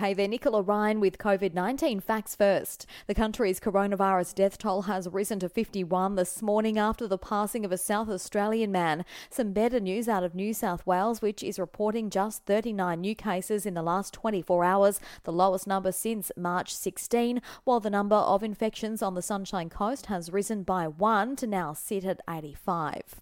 Hey there, Nicola Ryan with COVID 19 facts first. The country's coronavirus death toll has risen to 51 this morning after the passing of a South Australian man. Some better news out of New South Wales, which is reporting just 39 new cases in the last 24 hours, the lowest number since March 16, while the number of infections on the Sunshine Coast has risen by one to now sit at 85.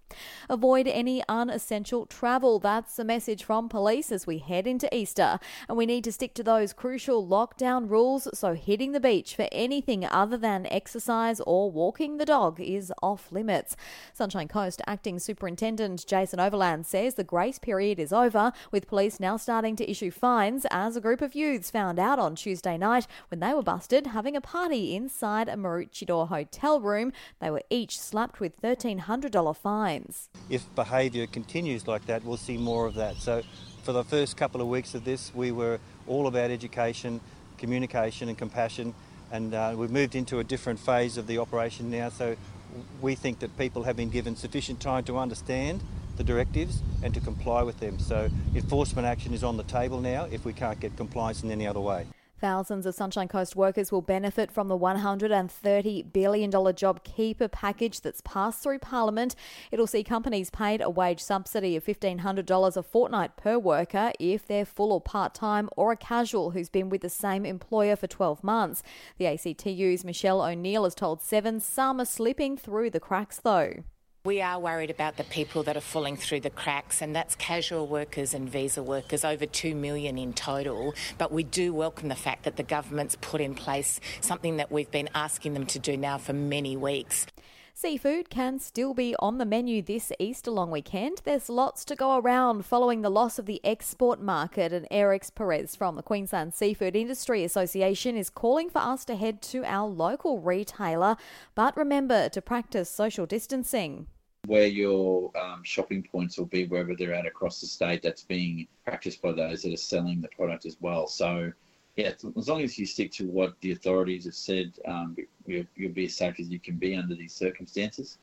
Avoid any unessential travel. That's the message from police as we head into Easter, and we need to stick to those those crucial lockdown rules, so hitting the beach for anything other than exercise or walking the dog is off limits. Sunshine Coast Acting Superintendent Jason Overland says the grace period is over, with police now starting to issue fines as a group of youths found out on Tuesday night when they were busted having a party inside a Maroochydore hotel room. They were each slapped with $1,300 fines. If behaviour continues like that, we'll see more of that. So for the first couple of weeks of this, we were all about education, communication, and compassion. And uh, we've moved into a different phase of the operation now. So we think that people have been given sufficient time to understand the directives and to comply with them. So enforcement action is on the table now if we can't get compliance in any other way. Thousands of Sunshine Coast workers will benefit from the $130 billion JobKeeper package that's passed through Parliament. It'll see companies paid a wage subsidy of $1,500 a fortnight per worker if they're full or part time or a casual who's been with the same employer for 12 months. The ACTU's Michelle O'Neill has told Seven some are slipping through the cracks though. We are worried about the people that are falling through the cracks, and that's casual workers and visa workers, over 2 million in total. But we do welcome the fact that the government's put in place something that we've been asking them to do now for many weeks. Seafood can still be on the menu this Easter long weekend. There's lots to go around following the loss of the export market, and Eric Perez from the Queensland Seafood Industry Association is calling for us to head to our local retailer. But remember to practice social distancing where your um, shopping points will be wherever they're at across the state. That's being practiced by those that are selling the product as well. So, yeah, as long as you stick to what the authorities have said, um, you'll, you'll be as safe as you can be under these circumstances.